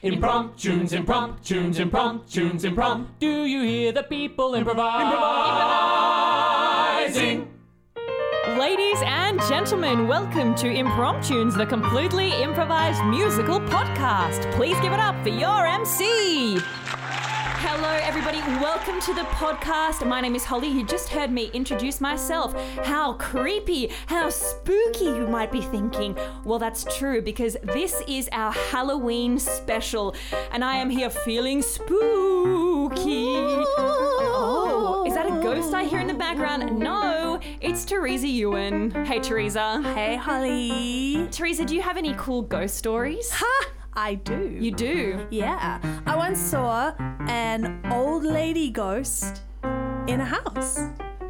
Impromptunes, impromptunes, impromptunes, impromptu. Do you hear the people improvise? Improvising. Ladies and gentlemen, welcome to Impromptunes, the completely improvised musical podcast. Please give it up for your MC. Hello, everybody. Welcome to the podcast. My name is Holly. You just heard me introduce myself. How creepy, how spooky, you might be thinking. Well, that's true because this is our Halloween special, and I am here feeling spooky. Oh, is that a ghost I hear in the background? No, it's Teresa Ewan. Hey, Teresa. Hey, Holly. Teresa, do you have any cool ghost stories? Ha! I do. You do. Yeah. I once saw an old lady ghost in a house.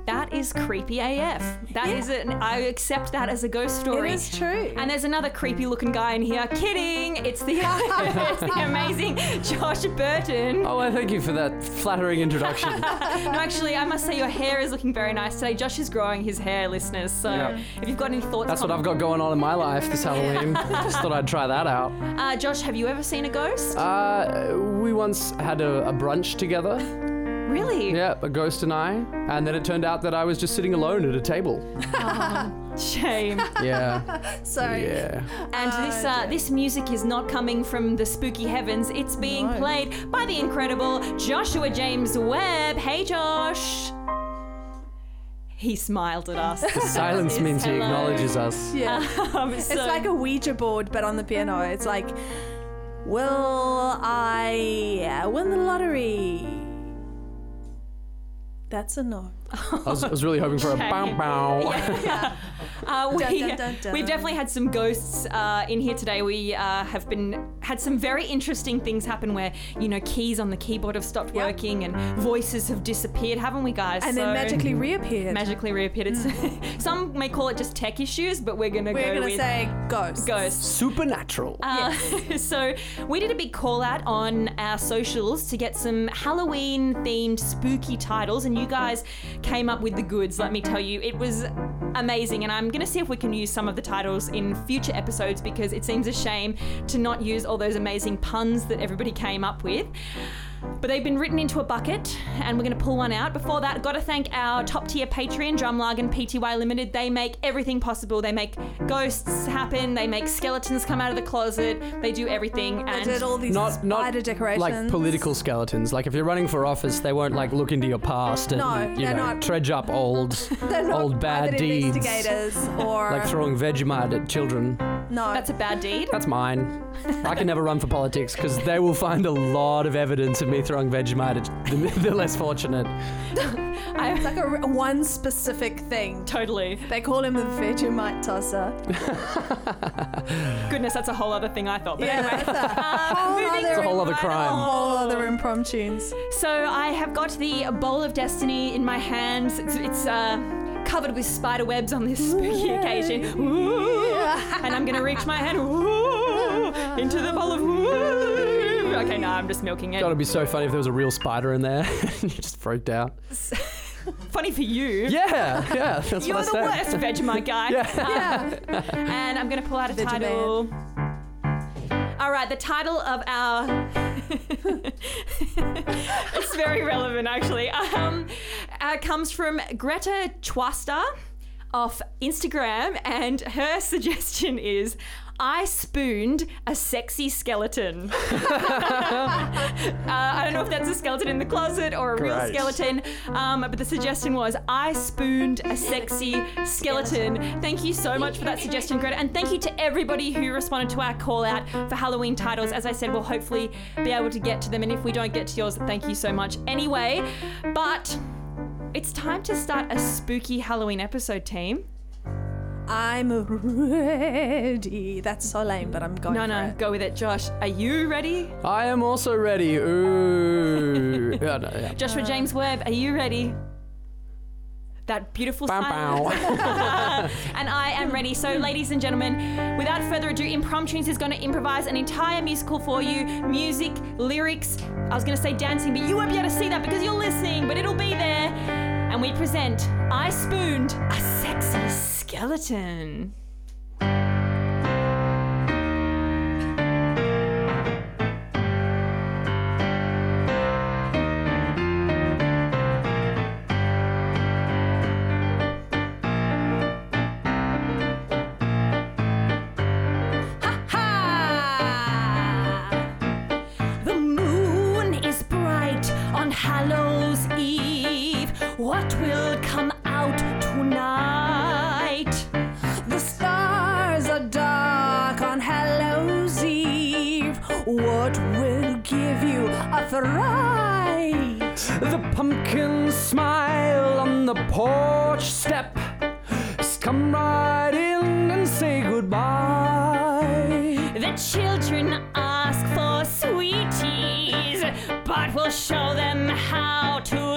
That is creepy AF. That Yeah. is an I accept that as a ghost story. It is true. And there's another creepy looking guy in here. Kidding! It's the it's the amazing Josh Burton. Oh, I thank you for that flattering introduction. No, actually, I must say your hair is looking very nice today. Josh is growing his hair, listeners. So Yeah. if you've got any thoughts, That's what I've got going on in my life this Halloween. Just thought I'd try that out. Uh, Josh, have you ever seen a ghost? Uh, we once had a, a brunch together. Really? Yeah, a ghost and I. And then it turned out that I was just sitting alone at a table. Shame. Yeah, So, yeah. And this uh, this music is not coming from the spooky heavens. It's being No. played by the incredible Joshua James Webb. Hey, Josh. He smiled at us. The silence Yes, means he hello. acknowledges us. yeah. Um, it's like a Ouija board, but on the piano. It's like, will I uh, win the lottery? That's a no. I was, I was really hoping for a bow bow. Uh, we, Dun, dun, dun, dun. we've definitely had some ghosts uh, in here today. We uh, have been had some very interesting things happen where you know keys on the keyboard have stopped Yep. working and voices have disappeared, haven't we, guys? And So- then magically reappeared. magically reappeared. It's, some may call it just tech issues, but we're gonna We're go going to with say ghost. ghosts. Supernatural. Uh, so we did a big call out on our socials to get some Halloween themed spooky titles, and you guys came up with the goods. Let me tell you, it was amazing, and I'm gonna see if we can use some of the titles in future episodes because it seems a shame to not use all those amazing puns that everybody came up with. But they've been written into a bucket, and we're going to pull one out. Before that, got to thank our top tier Patreon, Drumlagen PTY Limited. They make everything possible. They make ghosts happen. They make skeletons come out of the closet. They do everything. They did all these not not spider decorations. like political skeletons. Like if you're running for office, they won't like look into your past and No, you know not. dredge up old old bad private deeds. investigators or Like throwing Vegemite at children. no. that's a bad deed. That's mine. I can never run for politics because they will find a lot of evidence of me throwing Vegemite at the, the less fortunate. It's like a, r- one specific thing. Totally. They call him the Vegemite tosser. Goodness, that's a whole other thing I thought. But Yeah, anyway. that's a Uh, whole other, It's a whole other right crime. along. whole other impromptunes. So I have got the bowl of destiny in my hands. It's, it's uh, covered with spider webs on this spooky occasion. Ooh. And I'm gonna reach my hand ooh, into the bowl of. Ooh. Okay, no, I'm just milking it. Gotta be so funny if there was a real spider in there. And you just freaked out. Funny for you. Yeah, yeah, that's You're what the I said. worst Vegemite guy. Yeah. Uh, and I'm gonna pull out a Vegeman. title. All right, the title of our. it's very relevant, actually. Um, uh, comes from Greta Chwasta off Instagram, and her suggestion is. I spooned a sexy skeleton. uh, I don't know if that's a skeleton in the closet or a real skeleton, um, but the suggestion was I spooned a sexy skeleton. Thank you so much for that suggestion, Greta, and thank you to everybody who responded to our call out for Halloween titles. As I said, we'll hopefully be able to get to them, and if we don't get to yours, thank you so much anyway. But it's time to start a spooky Halloween episode, team. I'm ready. That's so lame, but I'm going No, for no, it. go with it, Josh. Are you ready? I am also ready. Ooh. Yeah, no, yeah. Joshua James Webb, are you ready? That beautiful Bow, silence. bow. and I am ready. So, ladies and gentlemen, without further ado, Impromptunes is going to improvise an entire musical for you music, lyrics. I was going to say dancing, but you won't be able to see that because you're listening, but it'll be there. And we present I Spooned a Sexy Skeleton. We'll show them how to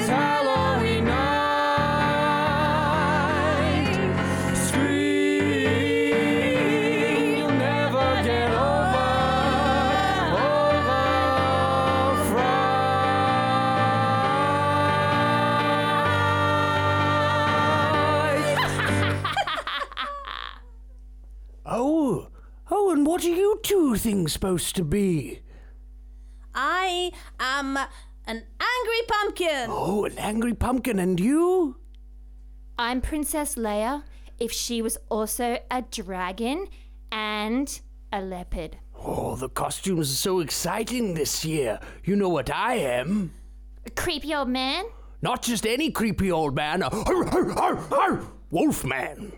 Oh, oh, things supposed to be? I am an angry pumpkin. Oh, an angry pumpkin, and you? I'm Princess Leia if she was also a dragon and a leopard. Oh, the costumes are so exciting this year. You know what I am? A creepy old man? Not just any creepy old man, a wolf man.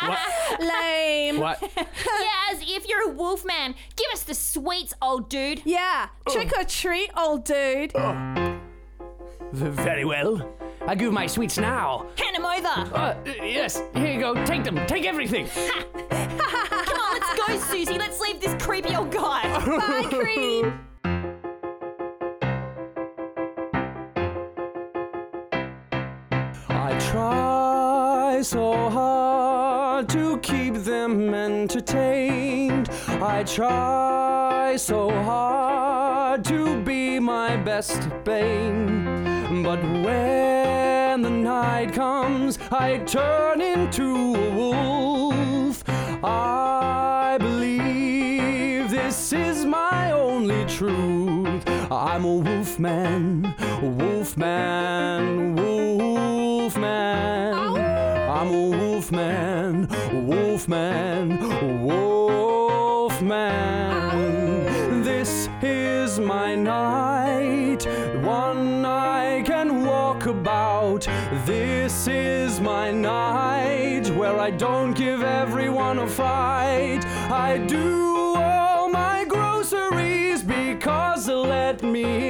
Lame. What? yes, if you're a wolf man, give us the sweets, old dude. Yeah, trick or treat, old dude. Very well. I give my sweets now. Hand him over. Uh, yes, here you go. Take them. Take everything. Come on, let's go, Susie. Let's leave this creepy old guy. Bye, cream. I try so hard to keep them entertained. I try so hard to be my best bane. But when the night comes, I turn into a wolf. I believe this is my only truth. I'm a wolf man, wolf man, wolf man. I'm a wolf man, wolf man, wolf man. This is my night, one I can walk about. This is my night where I don't give everyone a fright. I do all my groceries because let me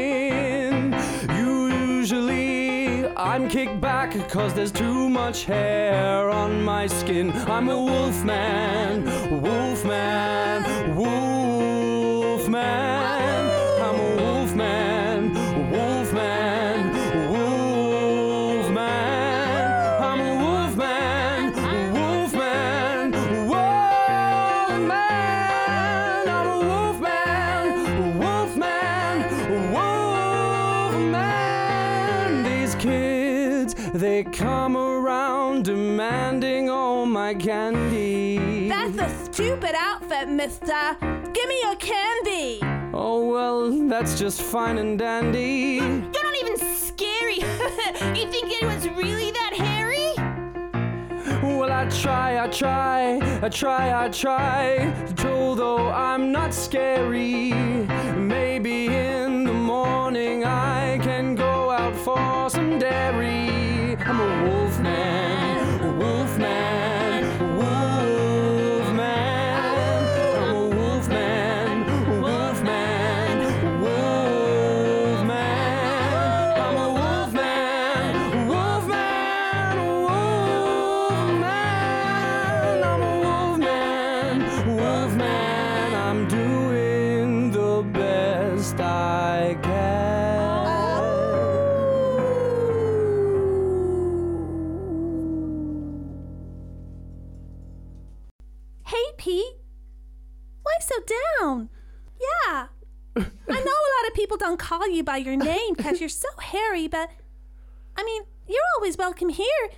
back cause there's too much hair on my skin. I'm a wolf man, wolf man, wolf mister. Give me your candy. Oh, well, that's just fine and dandy. You're not even scary. you think was really that hairy? Well, I try, I try, I try, I try. Although I'm not scary. Maybe in the morning I can go out for some dairy. I'm a wolf man, call you by your name because you're so hairy, but I mean, you're always welcome here.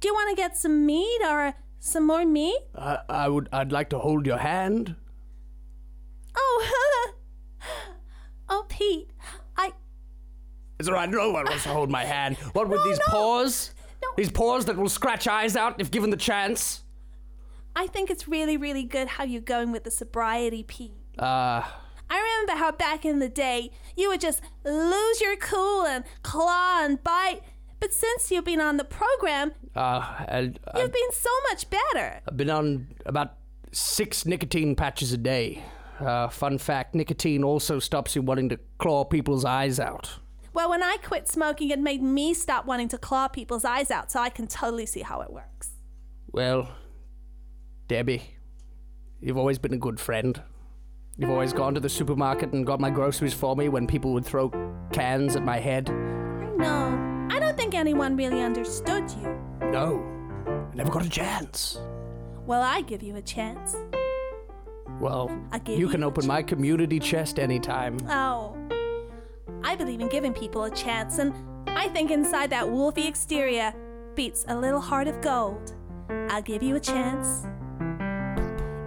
Do you want to get some meat or some more meat? I, I would. I'd like to hold your hand. Oh, oh, Pete. I It's all right. No one wants to hold my hand. What with these no. paws? No. These paws that will scratch eyes out if given the chance. I think it's really, really good how you're going with the sobriety, Pete. Uh, I remember how back in the day you would just lose your cool and claw and bite. But since you've been on the program, uh, and you've I've, been so much better. I've been on about six nicotine patches a day. Uh, fun fact: nicotine also stops you wanting to claw people's eyes out. Well, when I quit smoking, it made me stop wanting to claw people's eyes out, so I can totally see how it works. Well, Debbie, you've always been a good friend. You've always gone to the supermarket and got my groceries for me when people would throw cans at my head. No, I don't think anyone really understood you. No, I never got a chance. Well, I give you a chance. Well, you you can open my community chest anytime. Oh. I believe in giving people a chance, and I think inside that wolfy exterior beats a little heart of gold. I'll give you a chance.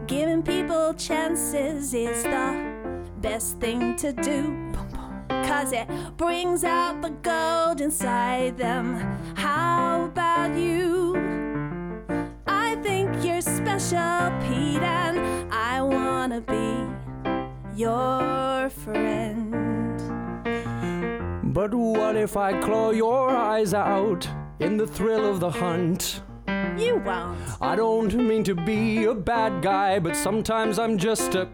Giving people chances is the best thing to do. Cause it brings out the gold inside them. How about you? I think you're special, Pete, and I wanna be your friend. But what if I claw your eyes out in the thrill of the hunt? You won't. I don't mean to be a bad guy, but sometimes I'm just a.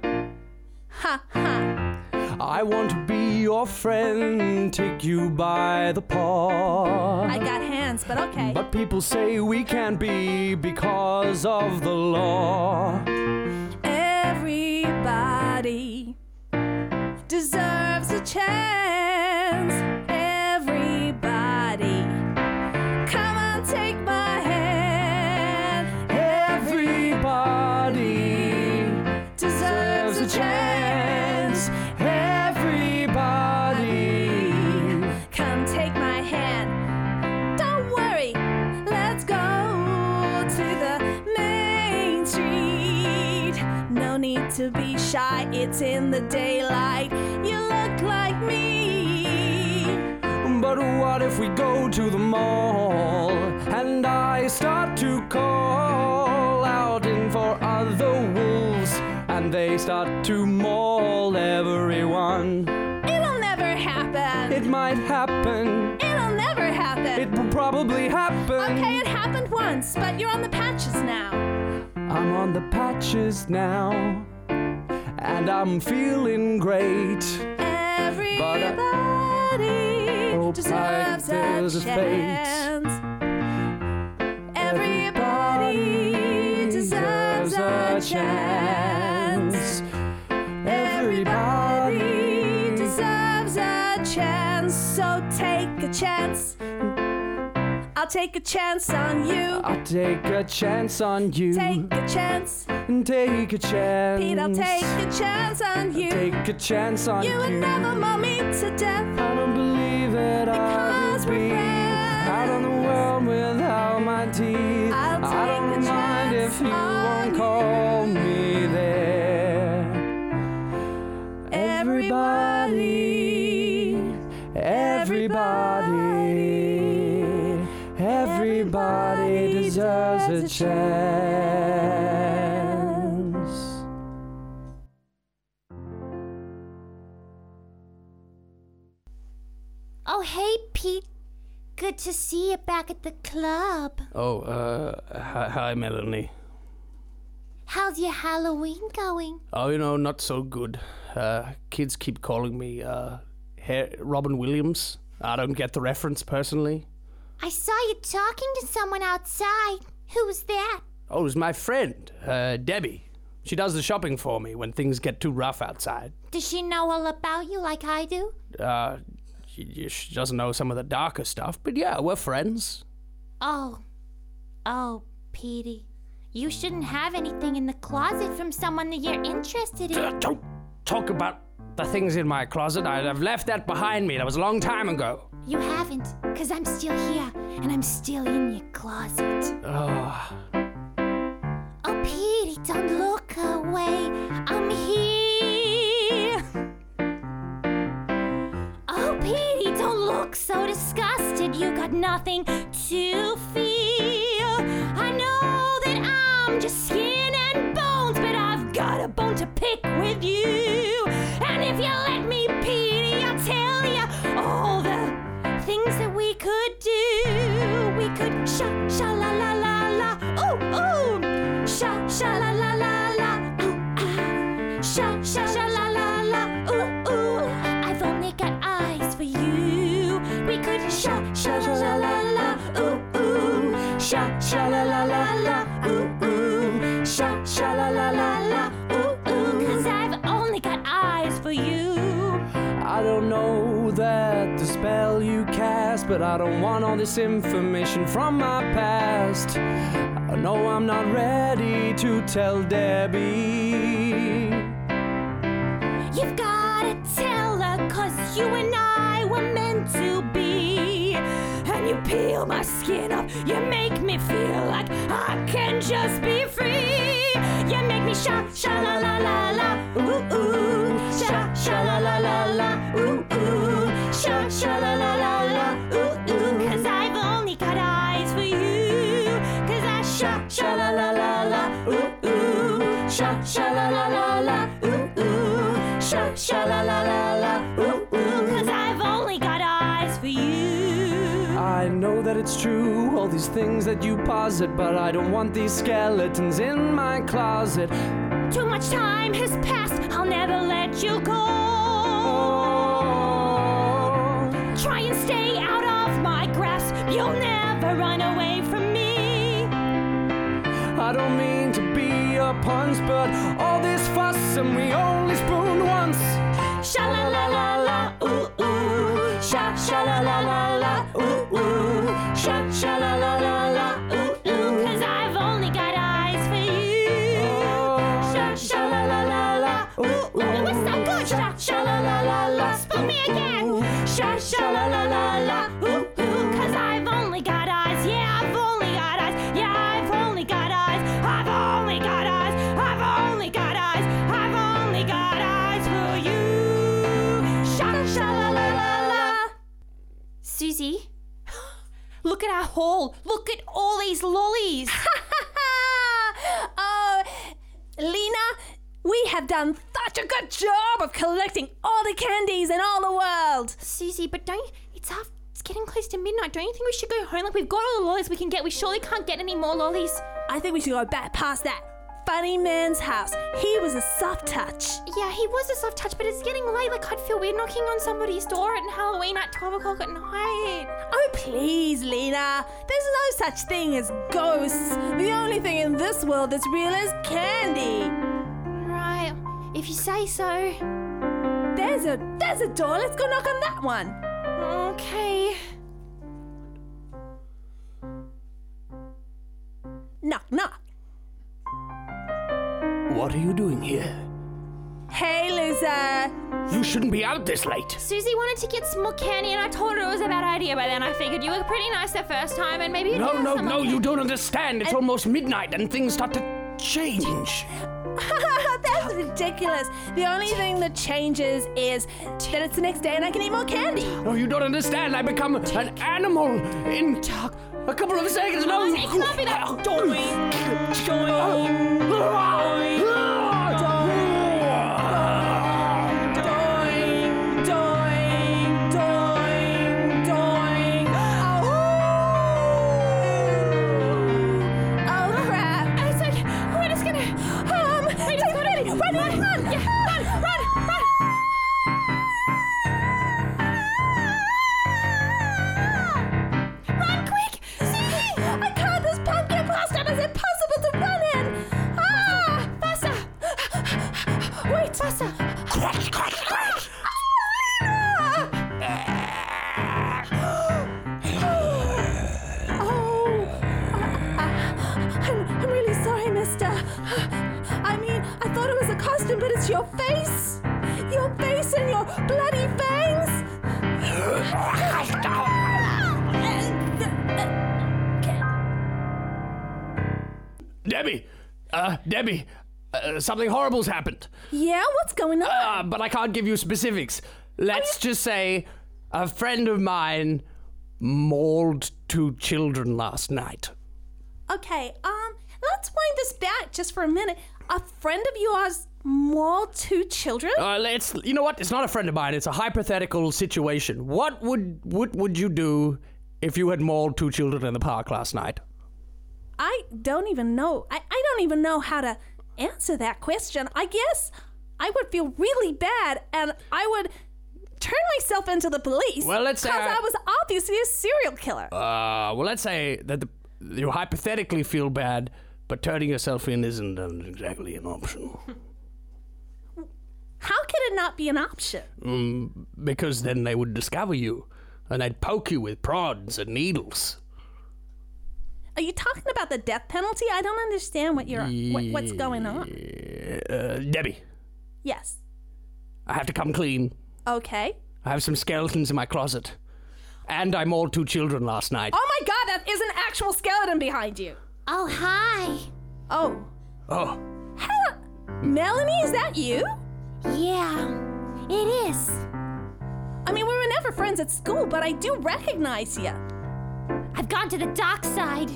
Ha ha. I want to be your friend, take you by the paw. I got hands, but okay. But people say we can't be because of the law. Everybody deserves a chance. Shy, it's in the daylight. You look like me. But what if we go to the mall and I start to call out in for other wolves and they start to maul everyone? It'll never happen. It might happen. It'll never happen. It will probably happen. okay, it happened once, but you're on the patches now. I'm on the patches now and I'm feeling great. Everybody hope deserves there's a a fate. chance. Everybody deserves a chance. Everybody deserves a chance. So take a chance. I'll take a chance on you. I'll take a chance on you. Take a chance. Take a chance. Pete, I'll take a chance on you. Take a chance on You you. would never mow me to death. I don't believe it. Because we're be friends. out on the world without my teeth. I'll I don't a mind chance if you won't call me there. Everybody, everybody, everybody deserves a chance. Oh, hey, Pete. Good to see you back at the club. Oh, uh, hi, hi, Melanie. How's your Halloween going? Oh, you know, not so good. Uh, kids keep calling me, uh, Her- Robin Williams. I don't get the reference personally. I saw you talking to someone outside. Who was that? Oh, it was my friend, uh, Debbie. She does the shopping for me when things get too rough outside. Does she know all about you like I do? Uh, she, she doesn't know some of the darker stuff, but yeah, we're friends. Oh. Oh, Petey. You shouldn't have anything in the closet from someone that you're interested Uh, in. don't talk about the things in my closet. I, I've left that behind me. That was a long time ago. You haven't, because I'm still here, and I'm still in your closet. Oh, Oh, Petey, don't look away. I'm here. Oh, Petey, don't look so disgusted. You got nothing to feel. I know that I'm just skin and bones, but I've got a bone to pick with you. If you let me, Petey, I'll tell you all the things that we could do. We could sha sha la la la la. Ooh ooh. Sha sha la la la la. Ooh ah. Sha sha sha la la la. Ooh ooh. I've only got eyes for you. We could sha sha la la la. Ooh ooh. Sha sha la la. But I don't want all this information from my past. I know I'm not ready to tell Debbie. You've gotta tell her, cause you and I were meant to be. And you peel my skin up, you make me feel like I can just be free. You make me sha sha la la la la, ooh ooh, sha sha la sha la la la la, ooh ooh. Cause I've only got eyes for you. I know that it's true, all these things that you posit, but I don't want these skeletons in my closet. Too much time has passed, I'll never let you go. Try and stay out of my grasp, you'll never run away from me. I don't mean to be a punch, but all this fuss and we only spoon once. Sha la la la la, ooh ooh. Sha sha la la la la, ooh ooh. Sha sha la la la la, ooh ooh. Cause I've only got eyes for you. Sha sha la la la la, ooh ooh. It was so good. Sha sha la la la la. Spoon me again. Sha sha la la la la, Don't you think we should go home? Like we've got all the lollies we can get. We surely can't get any more lollies. I think we should go back past that funny man's house. He was a soft touch. Yeah, he was a soft touch, but it's getting late. Like I'd feel weird knocking on somebody's door at Halloween at twelve o'clock at night. Oh, please, Lena. There's no such thing as ghosts. The only thing in this world that's real is candy. Right, if you say so. There's a there's a door. Let's go knock on that one. Okay. Knock, knock. what are you doing here? Hey, loser. You shouldn't be out this late. Susie wanted to get some more candy, and I told her it was a bad idea. But then I figured you were pretty nice the first time, and maybe you'd No, no, some no, more you don't understand. It's almost midnight and things start to change. that's ridiculous. The only thing that changes is that it's the next day and I can eat more candy. No, you don't understand. I become an animal in a couple of seconds. No, It can't be that Doing, it's your face. Your face and your bloody fangs. Debbie, uh, Debbie, uh, something horrible's happened. Yeah, what's going on? Uh, but I can't give you specifics. Let's just say a friend of mine mauled two children last night. Okay, um, let's wind this back just for a minute. A friend of yours mauled two children? Uh, let's. You know what? It's not a friend of mine. It's a hypothetical situation. What would what would you do if you had mauled two children in the park last night? I don't even know. I, I don't even know how to answer that question. I guess I would feel really bad and I would turn myself into the police. Well, let's say Because I- I was obviously a serial killer. Uh, well, let's say that the, you hypothetically feel bad, but turning yourself in isn't exactly an option. How could it not be an option? Mm, because then they would discover you, and they'd poke you with prods and needles. Are you talking about the death penalty? I don't understand what you're what, what's going on. Uh, Debbie, Yes. I have to come clean. Okay. I have some skeletons in my closet. And I mauled two children last night. Oh my god, that is an actual skeleton behind you. Oh, hi. Oh. Oh, Hello. Melanie, is that you? Yeah, it is. I mean, we were never friends at school, but I do recognize you. I've gone to the dark side.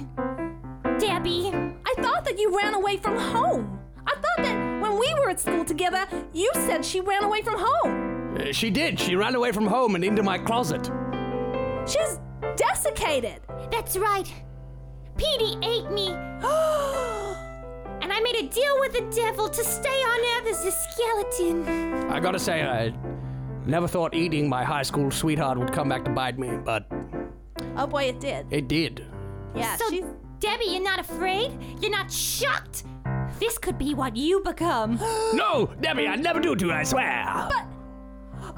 Debbie. I thought that you ran away from home. I thought that when we were at school together, you said she ran away from home. uh, she did. She ran away from home and into my closet. She's desiccated. That's right. Petey ate me. and I made a deal with the devil to stay on Earth as a skeleton. I gotta say, I never thought eating my high school sweetheart would come back to bite me, but Oh boy, it did. it did. Yeah, So, she's. Debbie, you're not afraid? You're not shocked? This could be what you become. No, Debbie, I'd never do it to you, I swear. But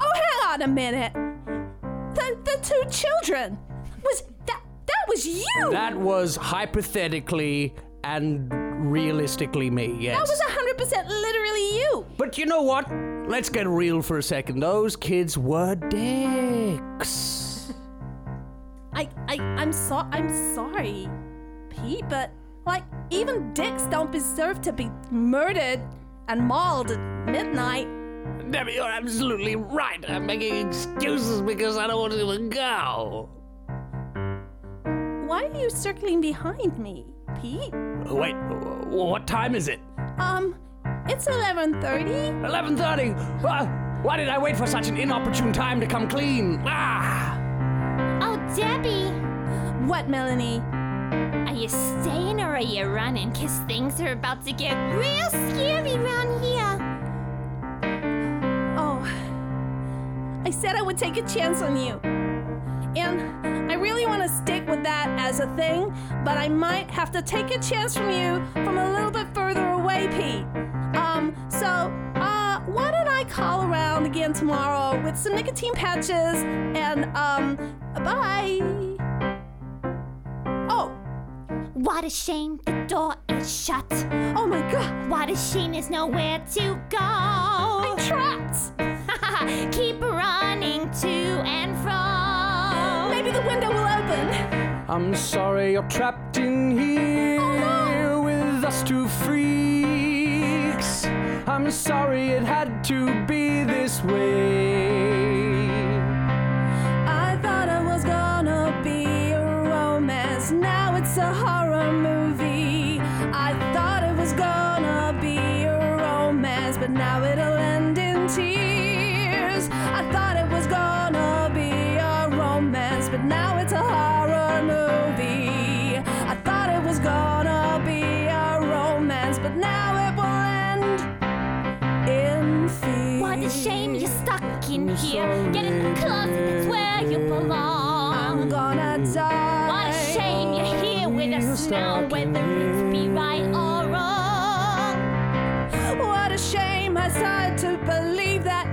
oh, hang on a minute. The the two children was that that was you. That was hypothetically and realistically me, yes. That was hundred percent literally you. But you know what? Let's get real for a second. Those kids were dicks. I I I'm so I'm sorry, Pete, but like even dicks don't deserve to be murdered and mauled at midnight. Debbie, you're absolutely right. I'm making excuses because I don't want to even go. Why are you circling behind me, Pete? Wait, what time is it? Um, it's eleven thirty. 11.30. Why, why did I wait for such an inopportune time to come clean? Ah! Oh, Debbie. What, Melanie? Are you staying or are you running? Because things are about to get real scary around here. Oh, I said I would take a chance on you. And I really want to stick with that as a thing, but I might have to take a chance from you from a little bit further away, Pete. Um, so, uh, why don't I call around again tomorrow with some nicotine patches and, um, bye. Oh, What a shame the door is shut. oh my god, What a shame there's nowhere to go. I'm sorry you're trapped in here with us two freaks. I'm sorry it had to be this way. A shame you're stuck in here. Get in the closet, that's where you belong. I'm gonna die. What a shame you're here with us now, whether it's be right or wrong. What a shame I started to believe that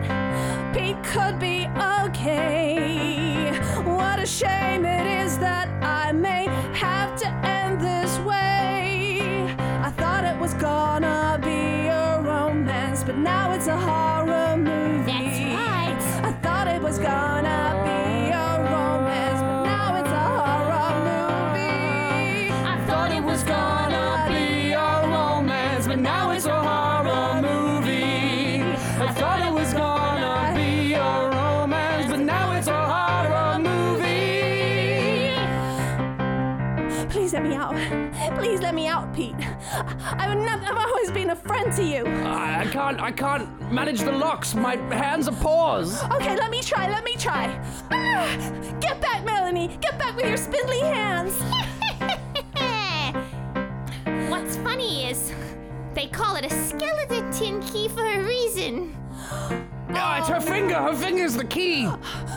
Pete could be okay. What a shame it is that I may have to end this way. I thought it was gonna be a romance, but now it's a horror I, I've, I've always been a friend to you. I, I can't, I can't manage the locks. My hands are paws. Okay, let me try. Let me try. Ah! Get back, Melanie. Get back with your spindly hands. What's funny is they call it a skeleton tin key for a reason. Ah, it's her finger. Her finger's the key.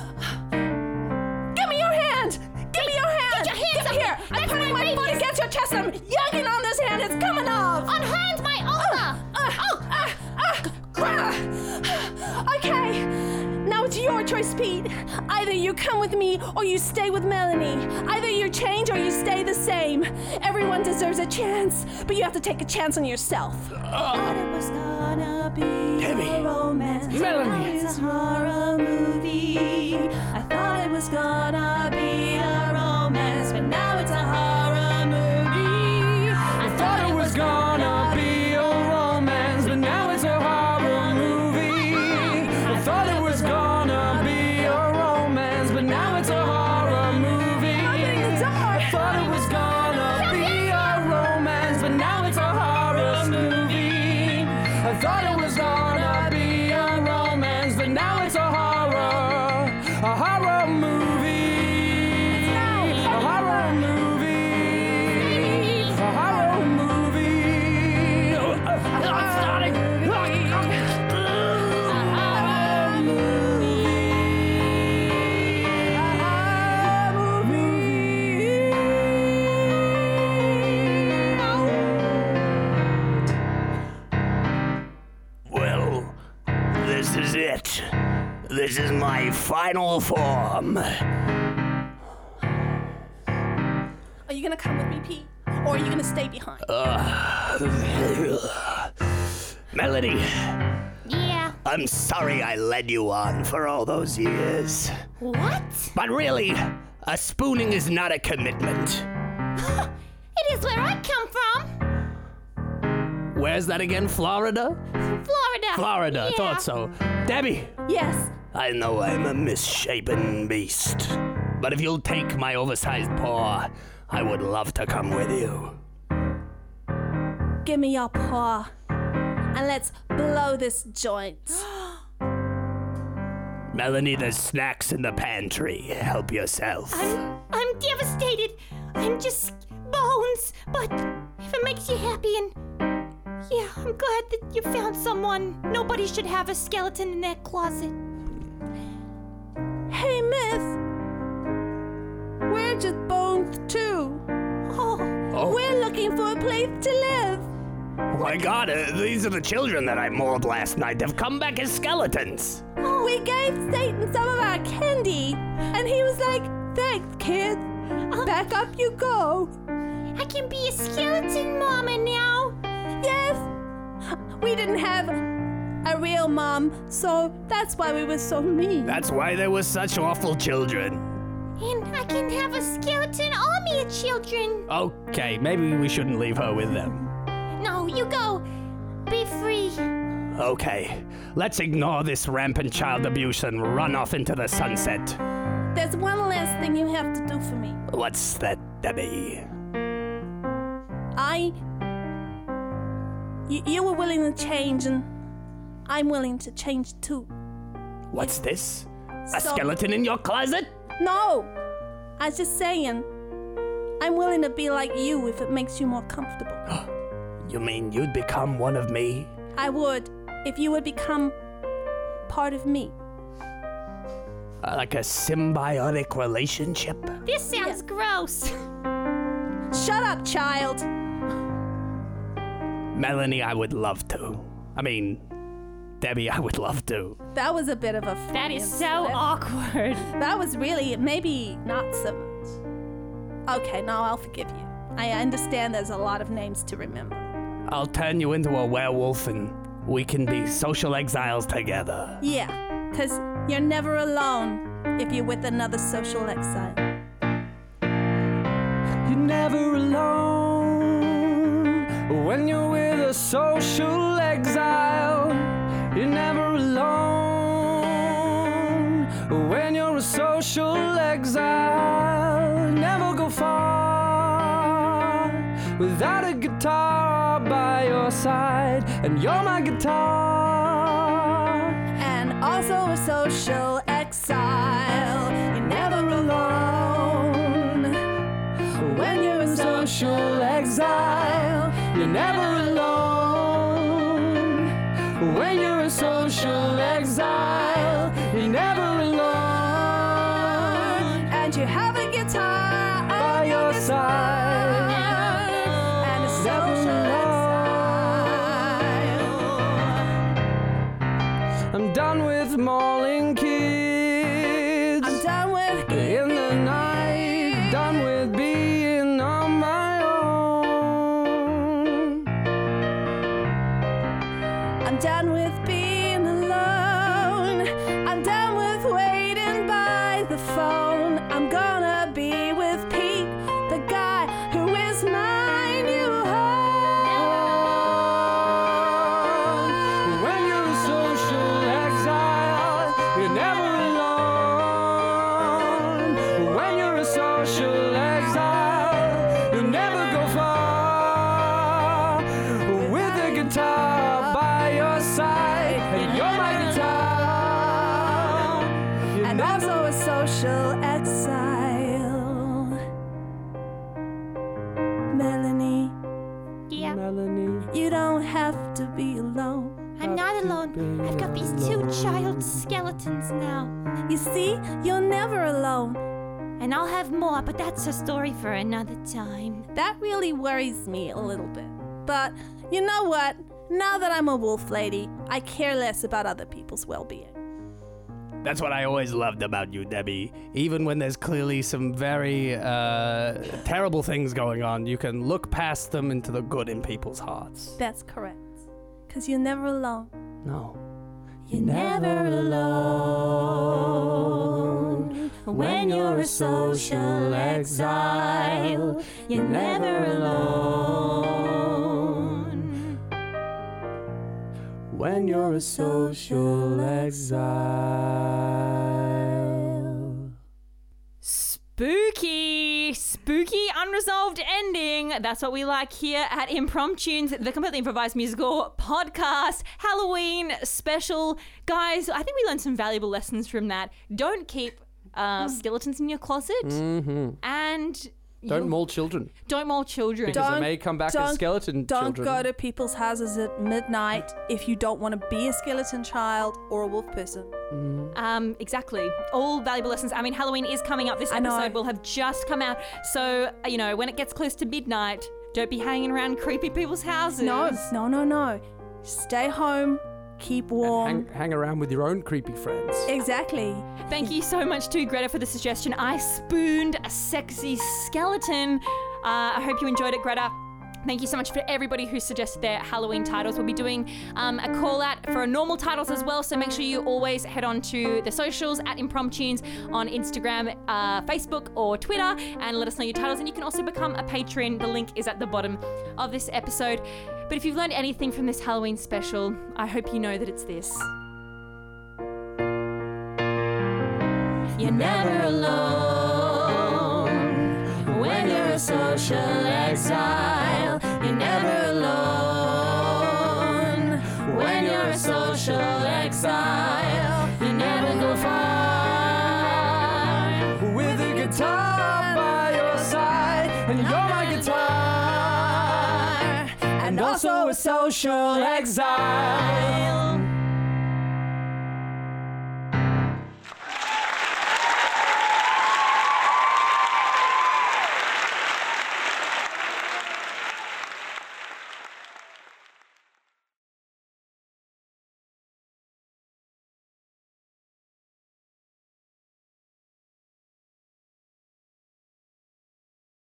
you come with me or you stay with Melanie. Either you change or you stay the same. Everyone deserves a chance, but you have to take a chance on yourself. Thought it was gonna be Debbie. a romance. Melanie. It's a horror movie. I thought it was gonna a final form. Are you gonna come with me, Pete? Or are you gonna stay behind? Uh, Melody, Yeah. I'm sorry I led you on for all those years. What? But really, a spooning is not a commitment. It is where I come from. Where's that again? Florida? Florida. Florida, I Yeah. thought so. Debbie, Yes. I know I'm a misshapen beast, but if you'll take my oversized paw, I would love to come with you. Give me your paw. And let's blow this joint. Melanie, there's snacks in the pantry. Help yourself. I'm, I'm devastated. I'm just bones. But if it makes you happy and. Yeah, I'm glad that you found someone. Nobody should have a skeleton in their closet. We're just bones too. Oh, Oh. We're looking for a place to live. Oh my god, uh, these are the children that I mauled last night. They've come back as skeletons. We gave Satan some of our candy, and he was like, "Thanks, kids. Back up you go." I can be a skeleton mama now. Yes. We didn't have a real mom, so that's why we were so mean. That's why they were such awful children. And I can have a skeleton army of children. Okay, maybe we shouldn't leave her with them. No, you go. Be free. Okay, let's ignore this rampant child abuse and run off into the sunset. There's one last thing you have to do for me. What's that, Debbie? I. You, you were willing to change, and I'm willing to change too. What's this? A So- skeleton in your closet? No! I was just saying. I'm willing to be like you if it makes you more comfortable. You mean you'd become one of me? I would if you would become part of me. Uh, like a symbiotic relationship? This sounds gross. Shut up, child! Melanie, I would love to. I mean, Debbie, I would love to. That was a bit of a. That is so slip. awkward. That was really maybe not so much. Okay, now I'll forgive you. I understand there's a lot of names to remember. I'll turn you into a werewolf and we can be social exiles together. Yeah, because you're never alone if you're with another social exile. You're never alone when you're with a social exile. You're never alone when you're a social exile. Never go far without a guitar by your side, and you're my guitar. For another time. That really worries me a little bit. But you know what? Now that I'm a wolf lady, I care less about other people's well being. That's what I always loved about you, Debbie. Even when there's clearly some very uh, terrible things going on, you can look past them into the good in people's hearts. That's correct. Because you're never alone. No. You're never alone. When you're a social exile, you're never alone. When you're a social exile. Spooky, spooky, unresolved ending. That's what we like here at Impromptunes, the completely improvised musical podcast, Halloween special. Guys, I think we learned some valuable lessons from that. Don't keep uh, skeletons in your closet, Mm-hmm. and Don't you- maul children don't maul children. because Don't- they may come back as don't- skeleton Don't children. go to people's houses at midnight if you don't want to be a skeleton child or a wolf person. Um, exactly. All valuable lessons. I mean, Halloween is coming up. This I know. episode will have just come out. So, uh, you know, when it gets close to midnight, don't be hanging around creepy people's houses. No, no, no, no. Stay home, keep warm. hang, hang around with your own creepy friends. Exactly. Thank you so much to Greta for the suggestion. I spooned a sexy skeleton. Uh, I hope you enjoyed it, Greta. Thank you so much for everybody who suggested their Halloween titles. We'll be doing um, a call out for normal titles as well, so make sure you always head on to the socials at Impromptunes on Instagram, uh, Facebook, or Twitter and let us know your titles. And you can also become a patron. The link is at the bottom of this episode. But if you've learned anything from this Halloween special, I hope you know that it's this. You're never alone when you're a social exile. Social exile.